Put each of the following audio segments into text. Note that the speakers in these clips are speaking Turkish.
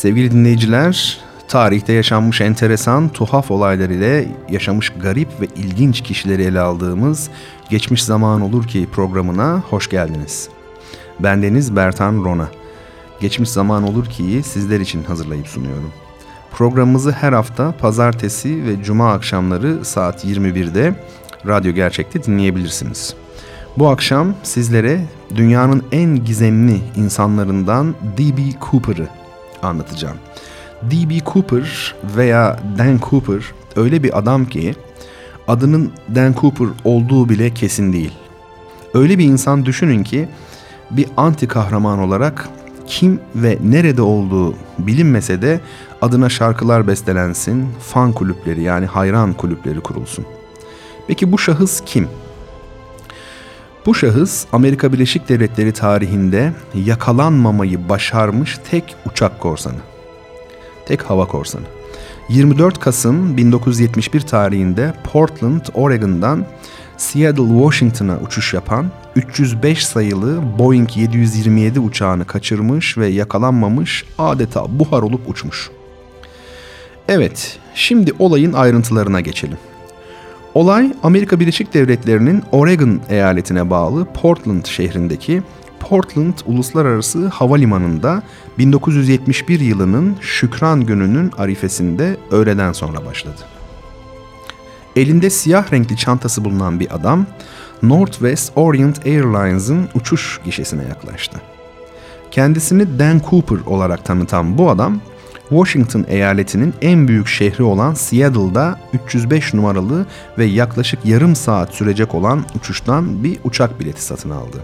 Sevgili dinleyiciler, tarihte yaşanmış enteresan, tuhaf olaylar ile yaşamış garip ve ilginç kişileri ele aldığımız Geçmiş Zaman Olur Ki programına hoş geldiniz. Ben Deniz Bertan Rona. Geçmiş Zaman Olur Ki'yi sizler için hazırlayıp sunuyorum. Programımızı her hafta pazartesi ve cuma akşamları saat 21'de Radyo Gerçek'te dinleyebilirsiniz. Bu akşam sizlere dünyanın en gizemli insanlarından D.B. Cooper'ı anlatacağım. D.B. Cooper veya Dan Cooper öyle bir adam ki adının Dan Cooper olduğu bile kesin değil. Öyle bir insan düşünün ki bir anti kahraman olarak kim ve nerede olduğu bilinmese de adına şarkılar bestelensin, fan kulüpleri yani hayran kulüpleri kurulsun. Peki bu şahıs kim? Bu şahıs Amerika Birleşik Devletleri tarihinde yakalanmamayı başarmış tek uçak korsanı. Tek hava korsanı. 24 Kasım 1971 tarihinde Portland, Oregon'dan Seattle, Washington'a uçuş yapan 305 sayılı Boeing 727 uçağını kaçırmış ve yakalanmamış adeta buhar olup uçmuş. Evet, şimdi olayın ayrıntılarına geçelim. Olay Amerika Birleşik Devletleri'nin Oregon eyaletine bağlı Portland şehrindeki Portland Uluslararası Havalimanı'nda 1971 yılının Şükran Günü'nün arifesinde öğleden sonra başladı. Elinde siyah renkli çantası bulunan bir adam Northwest Orient Airlines'ın uçuş gişesine yaklaştı. Kendisini Dan Cooper olarak tanıtan bu adam Washington eyaletinin en büyük şehri olan Seattle'da 305 numaralı ve yaklaşık yarım saat sürecek olan uçuştan bir uçak bileti satın aldı.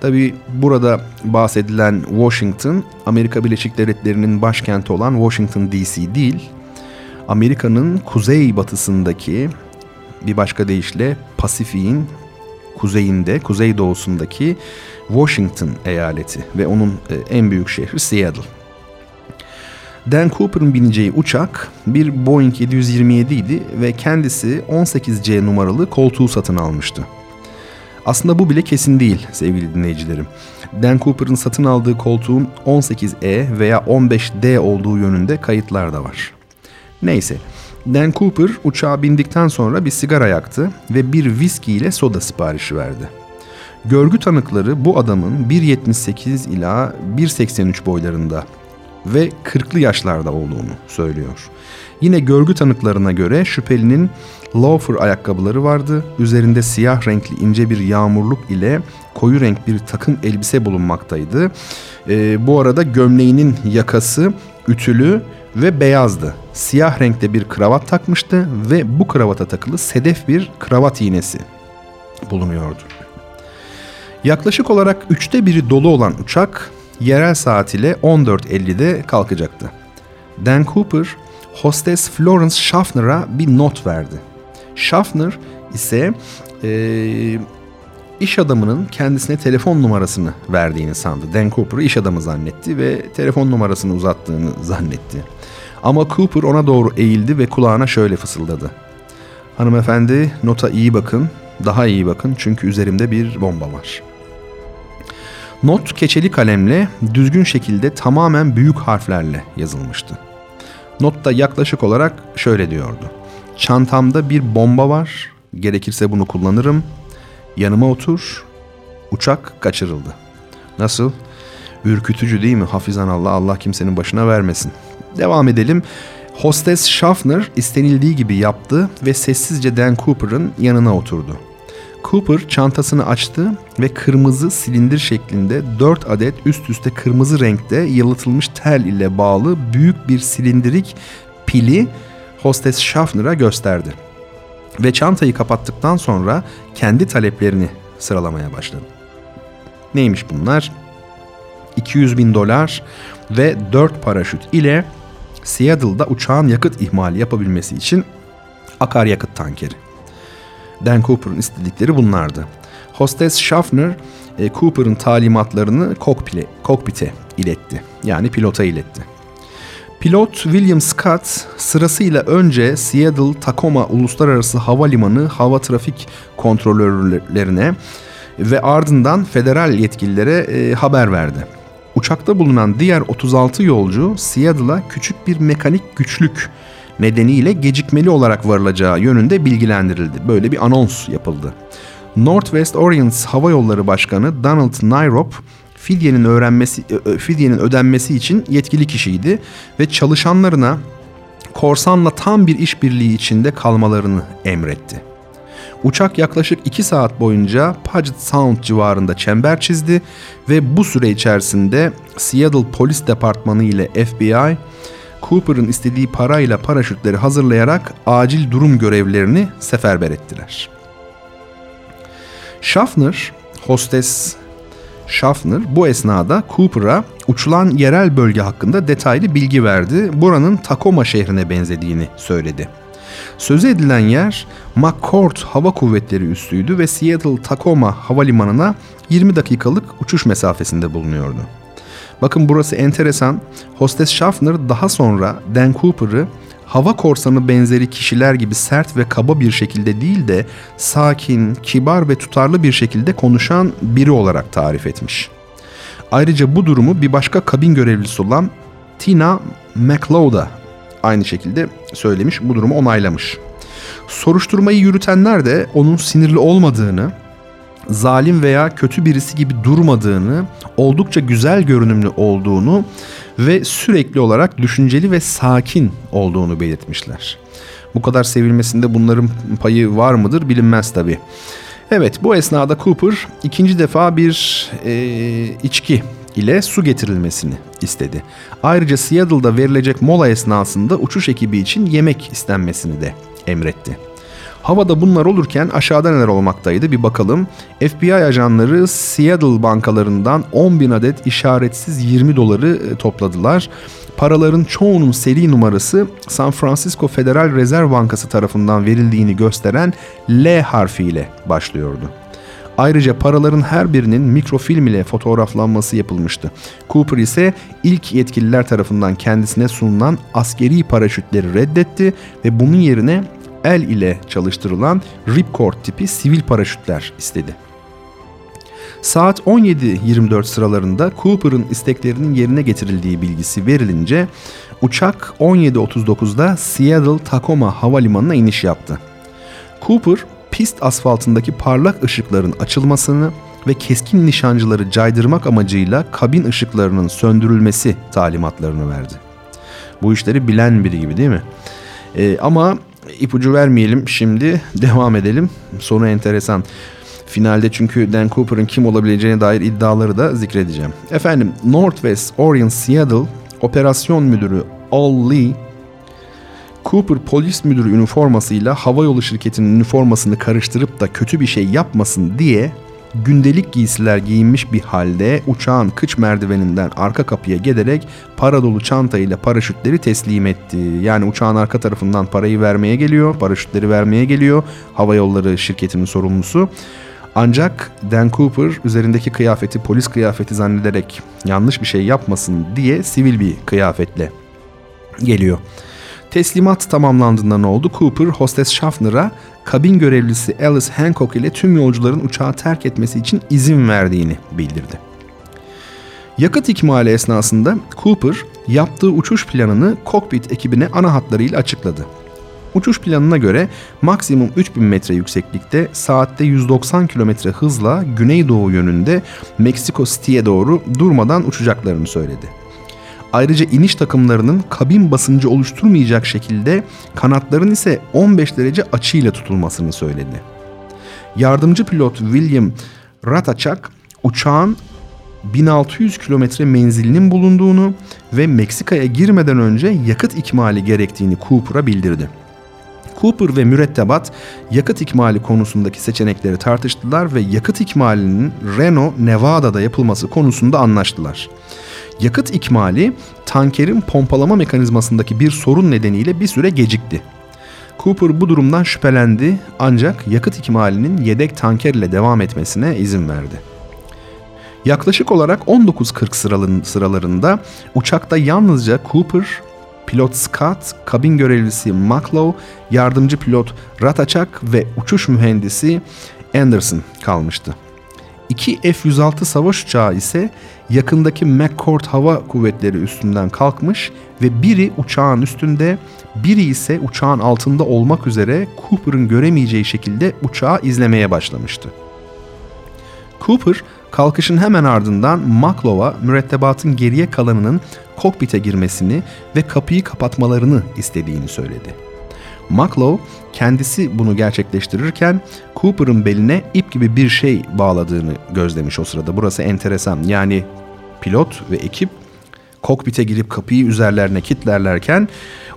Tabi burada bahsedilen Washington, Amerika Birleşik Devletleri'nin başkenti olan Washington DC değil, Amerika'nın kuzey batısındaki bir başka deyişle Pasifik'in kuzeyinde, kuzeydoğusundaki Washington eyaleti ve onun e, en büyük şehri Seattle. Dan Cooper'ın bineceği uçak bir Boeing 727 idi ve kendisi 18C numaralı koltuğu satın almıştı. Aslında bu bile kesin değil sevgili dinleyicilerim. Dan Cooper'ın satın aldığı koltuğun 18E veya 15D olduğu yönünde kayıtlar da var. Neyse, Dan Cooper uçağa bindikten sonra bir sigara yaktı ve bir viski ile soda siparişi verdi. Görgü tanıkları bu adamın 1.78 ila 1.83 boylarında ve 40'lı yaşlarda olduğunu söylüyor. Yine görgü tanıklarına göre şüphelinin loafer ayakkabıları vardı. Üzerinde siyah renkli ince bir yağmurluk ile koyu renk bir takım elbise bulunmaktaydı. Ee, bu arada gömleğinin yakası ütülü ve beyazdı. Siyah renkte bir kravat takmıştı ve bu kravata takılı sedef bir kravat iğnesi bulunuyordu. Yaklaşık olarak üçte biri dolu olan uçak yerel saat ile 14.50'de kalkacaktı. Dan Cooper, hostes Florence Schaffner'a bir not verdi. Schaffner ise e, iş adamının kendisine telefon numarasını verdiğini sandı. Dan Cooper'ı iş adamı zannetti ve telefon numarasını uzattığını zannetti. Ama Cooper ona doğru eğildi ve kulağına şöyle fısıldadı. Hanımefendi nota iyi bakın, daha iyi bakın çünkü üzerimde bir bomba var.'' Not keçeli kalemle düzgün şekilde tamamen büyük harflerle yazılmıştı. Notta yaklaşık olarak şöyle diyordu. Çantamda bir bomba var, gerekirse bunu kullanırım. Yanıma otur, uçak kaçırıldı. Nasıl? Ürkütücü değil mi? Hafizan Allah, Allah kimsenin başına vermesin. Devam edelim. Hostes Schaffner istenildiği gibi yaptı ve sessizce Dan Cooper'ın yanına oturdu. Cooper çantasını açtı ve kırmızı silindir şeklinde 4 adet üst üste kırmızı renkte yalıtılmış tel ile bağlı büyük bir silindirik pili hostes Schaffner'a gösterdi. Ve çantayı kapattıktan sonra kendi taleplerini sıralamaya başladı. Neymiş bunlar? 200 bin dolar ve 4 paraşüt ile Seattle'da uçağın yakıt ihmali yapabilmesi için akaryakıt tankeri. Dan Cooper'ın istedikleri bunlardı. Hostes Schaffner, e, Cooper'ın talimatlarını kokpile, kokpite iletti. Yani pilota iletti. Pilot William Scott sırasıyla önce Seattle Tacoma Uluslararası Havalimanı hava trafik kontrolörlerine ve ardından federal yetkililere e, haber verdi. Uçakta bulunan diğer 36 yolcu Seattle'a küçük bir mekanik güçlük nedeniyle gecikmeli olarak varılacağı yönünde bilgilendirildi. Böyle bir anons yapıldı. Northwest Orient Hava Yolları Başkanı Donald Nyrop fidyenin öğrenmesi fidyenin ödenmesi için yetkili kişiydi ve çalışanlarına korsanla tam bir işbirliği içinde kalmalarını emretti. Uçak yaklaşık 2 saat boyunca Puget Sound civarında çember çizdi ve bu süre içerisinde Seattle Polis Departmanı ile FBI Cooper'ın istediği parayla paraşütleri hazırlayarak acil durum görevlerini seferber ettiler. Schaffner, hostes Schaffner bu esnada Cooper'a uçulan yerel bölge hakkında detaylı bilgi verdi. Buranın Tacoma şehrine benzediğini söyledi. Sözü edilen yer McCord Hava Kuvvetleri üssüydü ve Seattle Tacoma Havalimanı'na 20 dakikalık uçuş mesafesinde bulunuyordu. Bakın burası enteresan. Hostes Schaffner daha sonra Dan Cooper'ı hava korsanı benzeri kişiler gibi sert ve kaba bir şekilde değil de sakin, kibar ve tutarlı bir şekilde konuşan biri olarak tarif etmiş. Ayrıca bu durumu bir başka kabin görevlisi olan Tina McLeod'a aynı şekilde söylemiş, bu durumu onaylamış. Soruşturmayı yürütenler de onun sinirli olmadığını, zalim veya kötü birisi gibi durmadığını, oldukça güzel görünümlü olduğunu ve sürekli olarak düşünceli ve sakin olduğunu belirtmişler. Bu kadar sevilmesinde bunların payı var mıdır bilinmez tabi. Evet bu esnada Cooper ikinci defa bir e, içki ile su getirilmesini istedi. Ayrıca Seattle'da verilecek mola esnasında uçuş ekibi için yemek istenmesini de emretti. Havada bunlar olurken aşağıda neler olmaktaydı bir bakalım. FBI ajanları Seattle bankalarından 10 bin adet işaretsiz 20 doları e, topladılar. Paraların çoğunun seri numarası San Francisco Federal Rezerv Bankası tarafından verildiğini gösteren L harfiyle başlıyordu. Ayrıca paraların her birinin mikrofilm ile fotoğraflanması yapılmıştı. Cooper ise ilk yetkililer tarafından kendisine sunulan askeri paraşütleri reddetti ve bunun yerine el ile çalıştırılan ripcord tipi sivil paraşütler istedi. Saat 17.24 sıralarında Cooper'ın isteklerinin yerine getirildiği bilgisi verilince uçak 17.39'da Seattle Tacoma Havalimanı'na iniş yaptı. Cooper pist asfaltındaki parlak ışıkların açılmasını ve keskin nişancıları caydırmak amacıyla kabin ışıklarının söndürülmesi talimatlarını verdi. Bu işleri bilen biri gibi değil mi? Ee, ama ipucu vermeyelim şimdi devam edelim. Sonu enteresan. Finalde çünkü Dan Cooper'ın kim olabileceğine dair iddiaları da zikredeceğim. Efendim Northwest Orient Seattle Operasyon Müdürü Al Lee Cooper polis müdürü üniformasıyla havayolu şirketinin üniformasını karıştırıp da kötü bir şey yapmasın diye gündelik giysiler giyinmiş bir halde uçağın kıç merdiveninden arka kapıya gelerek para dolu çantayla paraşütleri teslim etti. Yani uçağın arka tarafından parayı vermeye geliyor, paraşütleri vermeye geliyor hava yolları şirketinin sorumlusu. Ancak Dan Cooper üzerindeki kıyafeti polis kıyafeti zannederek yanlış bir şey yapmasın diye sivil bir kıyafetle geliyor. Teslimat tamamlandığında ne oldu? Cooper, hostes Schaffner'a kabin görevlisi Alice Hancock ile tüm yolcuların uçağı terk etmesi için izin verdiğini bildirdi. Yakıt ikmali esnasında Cooper yaptığı uçuş planını kokpit ekibine ana hatlarıyla açıkladı. Uçuş planına göre maksimum 3000 metre yükseklikte saatte 190 km hızla güneydoğu yönünde Meksiko City'ye doğru durmadan uçacaklarını söyledi. Ayrıca iniş takımlarının kabin basıncı oluşturmayacak şekilde kanatların ise 15 derece açıyla tutulmasını söyledi. Yardımcı pilot William Ratachak uçağın 1600 kilometre menzilinin bulunduğunu ve Meksika'ya girmeden önce yakıt ikmali gerektiğini Cooper'a bildirdi. Cooper ve mürettebat yakıt ikmali konusundaki seçenekleri tartıştılar ve yakıt ikmalinin Reno, Nevada'da yapılması konusunda anlaştılar. Yakıt ikmali tankerin pompalama mekanizmasındaki bir sorun nedeniyle bir süre gecikti. Cooper bu durumdan şüphelendi ancak yakıt ikmalinin yedek tanker ile devam etmesine izin verdi. Yaklaşık olarak 19.40 sıralarında uçakta yalnızca Cooper, pilot Scott, kabin görevlisi McLaw, yardımcı pilot Ratachak ve uçuş mühendisi Anderson kalmıştı. İki F-106 savaş uçağı ise yakındaki McCord Hava Kuvvetleri üstünden kalkmış ve biri uçağın üstünde, biri ise uçağın altında olmak üzere Cooper'ın göremeyeceği şekilde uçağı izlemeye başlamıştı. Cooper kalkışın hemen ardından Maklova mürettebatın geriye kalanının kokpite girmesini ve kapıyı kapatmalarını istediğini söyledi. Maklov kendisi bunu gerçekleştirirken Cooper'ın beline ip gibi bir şey bağladığını gözlemiş o sırada. Burası enteresan. Yani pilot ve ekip kokpite girip kapıyı üzerlerine kilitlerlerken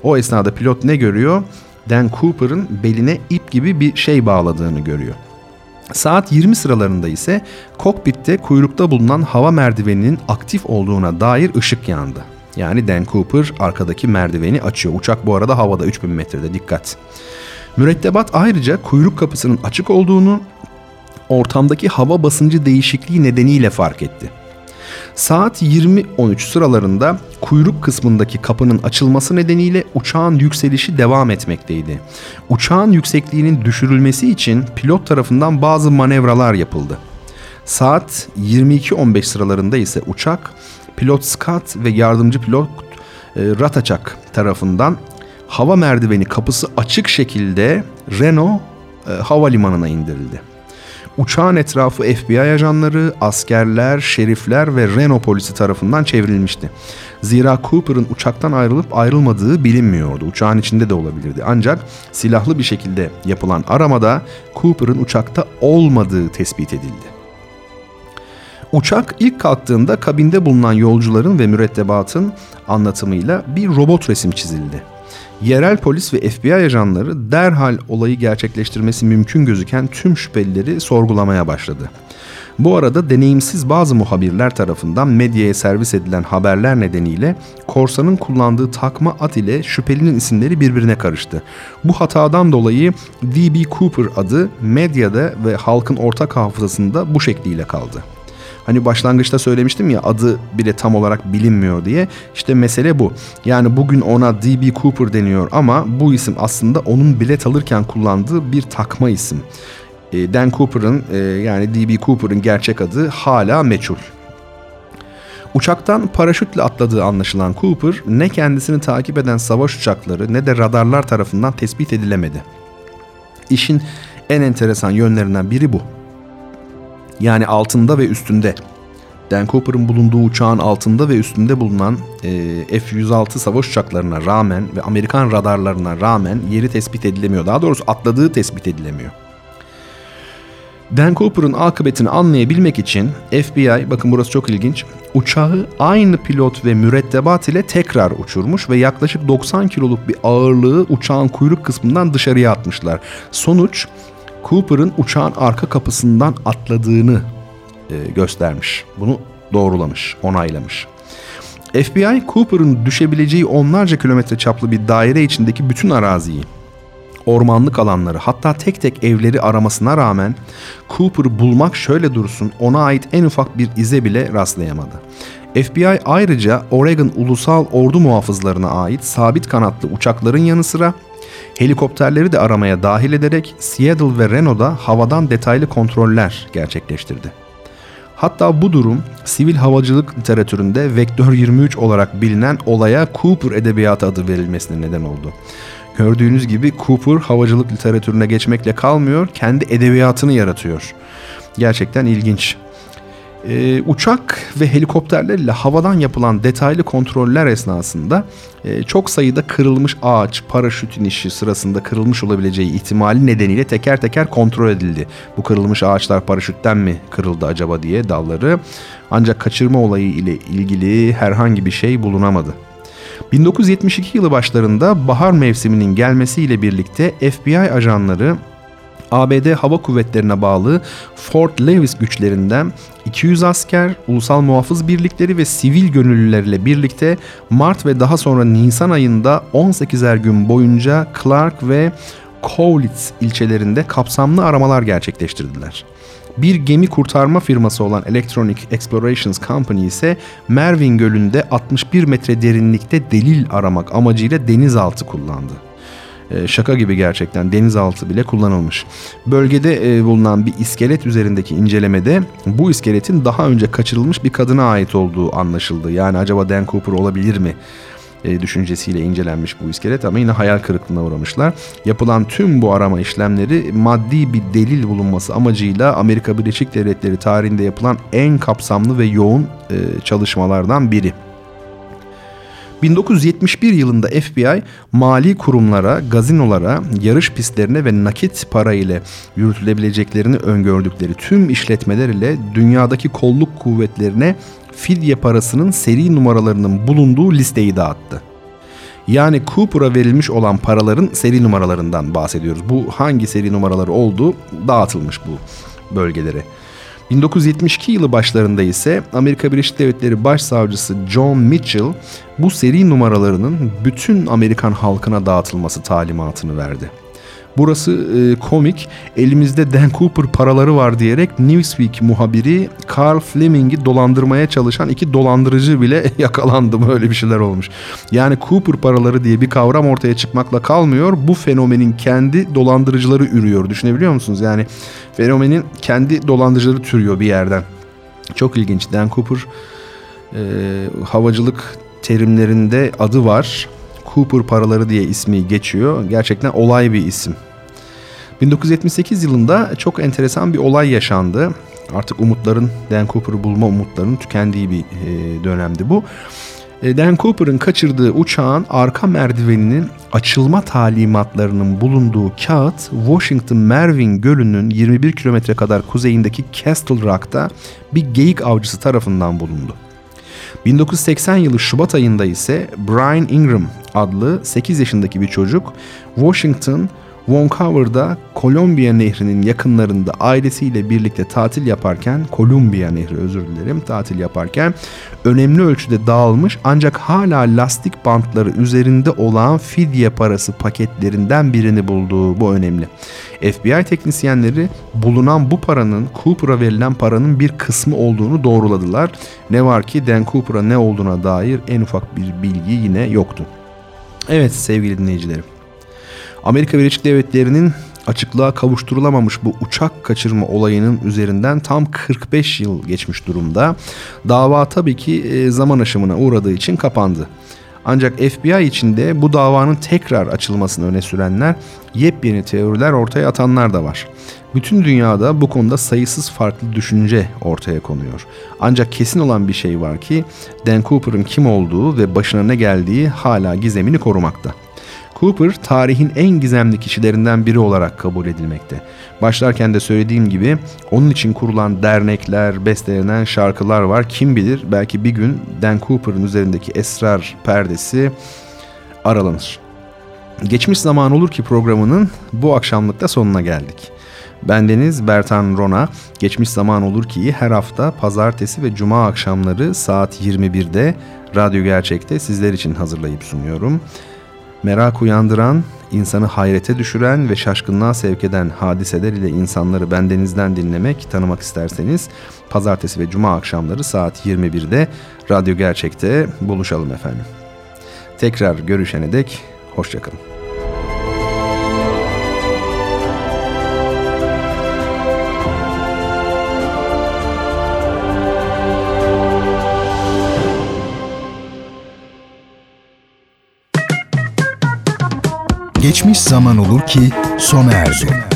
o esnada pilot ne görüyor? Dan Cooper'ın beline ip gibi bir şey bağladığını görüyor. Saat 20 sıralarında ise kokpitte kuyrukta bulunan hava merdiveninin aktif olduğuna dair ışık yandı. Yani Dan Cooper arkadaki merdiveni açıyor. Uçak bu arada havada 3000 metrede dikkat. Mürettebat ayrıca kuyruk kapısının açık olduğunu ortamdaki hava basıncı değişikliği nedeniyle fark etti. Saat 20.13 sıralarında kuyruk kısmındaki kapının açılması nedeniyle uçağın yükselişi devam etmekteydi. Uçağın yüksekliğinin düşürülmesi için pilot tarafından bazı manevralar yapıldı. Saat 22.15 sıralarında ise uçak pilot Scott ve yardımcı pilot e, Ratachak tarafından hava merdiveni kapısı açık şekilde Reno e, havalimanına indirildi. Uçağın etrafı FBI ajanları, askerler, şerifler ve Reno polisi tarafından çevrilmişti. Zira Cooper'ın uçaktan ayrılıp ayrılmadığı bilinmiyordu. Uçağın içinde de olabilirdi. Ancak silahlı bir şekilde yapılan aramada Cooper'ın uçakta olmadığı tespit edildi. Uçak ilk kalktığında kabinde bulunan yolcuların ve mürettebatın anlatımıyla bir robot resim çizildi. Yerel polis ve FBI ajanları derhal olayı gerçekleştirmesi mümkün gözüken tüm şüphelileri sorgulamaya başladı. Bu arada deneyimsiz bazı muhabirler tarafından medyaya servis edilen haberler nedeniyle korsanın kullandığı takma ad ile şüphelinin isimleri birbirine karıştı. Bu hatadan dolayı D.B. Cooper adı medyada ve halkın ortak hafızasında bu şekliyle kaldı. Hani başlangıçta söylemiştim ya adı bile tam olarak bilinmiyor diye. İşte mesele bu. Yani bugün ona D.B. Cooper deniyor ama bu isim aslında onun bilet alırken kullandığı bir takma isim. E, Dan Cooper'ın e, yani D.B. Cooper'ın gerçek adı hala meçhul. Uçaktan paraşütle atladığı anlaşılan Cooper ne kendisini takip eden savaş uçakları ne de radarlar tarafından tespit edilemedi. İşin en enteresan yönlerinden biri bu. Yani altında ve üstünde. Dan Cooper'ın bulunduğu uçağın altında ve üstünde bulunan e, F-106 savaş uçaklarına rağmen ve Amerikan radarlarına rağmen yeri tespit edilemiyor. Daha doğrusu atladığı tespit edilemiyor. Dan Cooper'ın akıbetini anlayabilmek için FBI, bakın burası çok ilginç, uçağı aynı pilot ve mürettebat ile tekrar uçurmuş ve yaklaşık 90 kiloluk bir ağırlığı uçağın kuyruk kısmından dışarıya atmışlar. Sonuç Cooper'ın uçağın arka kapısından atladığını e, göstermiş. Bunu doğrulamış, onaylamış. FBI Cooper'ın düşebileceği onlarca kilometre çaplı bir daire içindeki bütün araziyi, ormanlık alanları hatta tek tek evleri aramasına rağmen Cooper'ı bulmak şöyle dursun ona ait en ufak bir ize bile rastlayamadı. FBI ayrıca Oregon Ulusal Ordu Muhafızlarına ait sabit kanatlı uçakların yanı sıra Helikopterleri de aramaya dahil ederek Seattle ve Reno'da havadan detaylı kontroller gerçekleştirdi. Hatta bu durum sivil havacılık literatüründe Vektör 23 olarak bilinen olaya Cooper Edebiyatı adı verilmesine neden oldu. Gördüğünüz gibi Cooper havacılık literatürüne geçmekle kalmıyor, kendi edebiyatını yaratıyor. Gerçekten ilginç. E, uçak ve helikopterler ile havadan yapılan detaylı kontroller esnasında e, çok sayıda kırılmış ağaç, paraşüt inişi sırasında kırılmış olabileceği ihtimali nedeniyle teker teker kontrol edildi. Bu kırılmış ağaçlar paraşütten mi kırıldı acaba diye dalları. Ancak kaçırma olayı ile ilgili herhangi bir şey bulunamadı. 1972 yılı başlarında bahar mevsiminin gelmesiyle birlikte FBI ajanları ABD Hava Kuvvetleri'ne bağlı Fort Lewis güçlerinden 200 asker, ulusal muhafız birlikleri ve sivil gönüllülerle birlikte Mart ve daha sonra Nisan ayında 18'er gün boyunca Clark ve Cowlitz ilçelerinde kapsamlı aramalar gerçekleştirdiler. Bir gemi kurtarma firması olan Electronic Explorations Company ise Mervin Gölü'nde 61 metre derinlikte delil aramak amacıyla denizaltı kullandı. E, şaka gibi gerçekten denizaltı bile kullanılmış. Bölgede e, bulunan bir iskelet üzerindeki incelemede bu iskeletin daha önce kaçırılmış bir kadına ait olduğu anlaşıldı. Yani acaba Dan Cooper olabilir mi? E, düşüncesiyle incelenmiş bu iskelet ama yine hayal kırıklığına uğramışlar. Yapılan tüm bu arama işlemleri maddi bir delil bulunması amacıyla Amerika Birleşik Devletleri tarihinde yapılan en kapsamlı ve yoğun çalışmalardan biri. 1971 yılında FBI mali kurumlara, gazinolara, yarış pistlerine ve nakit para ile yürütülebileceklerini öngördükleri tüm işletmeler ile dünyadaki kolluk kuvvetlerine fidye parasının seri numaralarının bulunduğu listeyi dağıttı. Yani Cooper'a verilmiş olan paraların seri numaralarından bahsediyoruz. Bu hangi seri numaraları olduğu dağıtılmış bu bölgelere. 1972 yılı başlarında ise Amerika Birleşik Devletleri Başsavcısı John Mitchell bu seri numaralarının bütün Amerikan halkına dağıtılması talimatını verdi. Burası e, komik. Elimizde Dan Cooper paraları var diyerek Newsweek muhabiri Carl Fleming'i dolandırmaya çalışan iki dolandırıcı bile yakalandı. Böyle bir şeyler olmuş. Yani Cooper paraları diye bir kavram ortaya çıkmakla kalmıyor. Bu fenomenin kendi dolandırıcıları ürüyor. Düşünebiliyor musunuz? Yani fenomenin kendi dolandırıcıları türüyor bir yerden. Çok ilginç. Dan Cooper e, havacılık terimlerinde adı var. Cooper paraları diye ismi geçiyor. Gerçekten olay bir isim. 1978 yılında çok enteresan bir olay yaşandı. Artık umutların, Dan Cooper'ı bulma umutlarının tükendiği bir e, dönemdi bu. E, Dan Cooper'ın kaçırdığı uçağın arka merdiveninin açılma talimatlarının bulunduğu kağıt Washington Mervin Gölü'nün 21 kilometre kadar kuzeyindeki Castle Rock'ta bir geyik avcısı tarafından bulundu. 1980 yılı Şubat ayında ise Brian Ingram adlı 8 yaşındaki bir çocuk Washington Vancouver'da Columbia Nehri'nin yakınlarında ailesiyle birlikte tatil yaparken, Columbia Nehri özür dilerim, tatil yaparken önemli ölçüde dağılmış ancak hala lastik bantları üzerinde olan fidye parası paketlerinden birini bulduğu bu önemli. FBI teknisyenleri bulunan bu paranın Cooper'a verilen paranın bir kısmı olduğunu doğruladılar. Ne var ki Dan Cooper'a ne olduğuna dair en ufak bir bilgi yine yoktu. Evet sevgili dinleyicilerim. Amerika Birleşik Devletleri'nin açıklığa kavuşturulamamış bu uçak kaçırma olayının üzerinden tam 45 yıl geçmiş durumda. Dava tabii ki e, zaman aşımına uğradığı için kapandı. Ancak FBI içinde bu davanın tekrar açılmasını öne sürenler, yepyeni teoriler ortaya atanlar da var. Bütün dünyada bu konuda sayısız farklı düşünce ortaya konuyor. Ancak kesin olan bir şey var ki Dan Cooper'ın kim olduğu ve başına ne geldiği hala gizemini korumakta. Cooper tarihin en gizemli kişilerinden biri olarak kabul edilmekte. Başlarken de söylediğim gibi onun için kurulan dernekler, bestelenen şarkılar var. Kim bilir belki bir gün Dan Cooper'ın üzerindeki esrar perdesi aralanır. Geçmiş zaman olur ki programının bu akşamlıkta sonuna geldik. Bendeniz Bertan Rona. Geçmiş zaman olur ki her hafta pazartesi ve cuma akşamları saat 21'de Radyo Gerçek'te sizler için hazırlayıp sunuyorum merak uyandıran, insanı hayrete düşüren ve şaşkınlığa sevk eden hadiseler ile insanları bendenizden dinlemek, tanımak isterseniz pazartesi ve cuma akşamları saat 21'de Radyo Gerçek'te buluşalım efendim. Tekrar görüşene dek hoşçakalın. Geçmiş zaman olur ki sona erdi.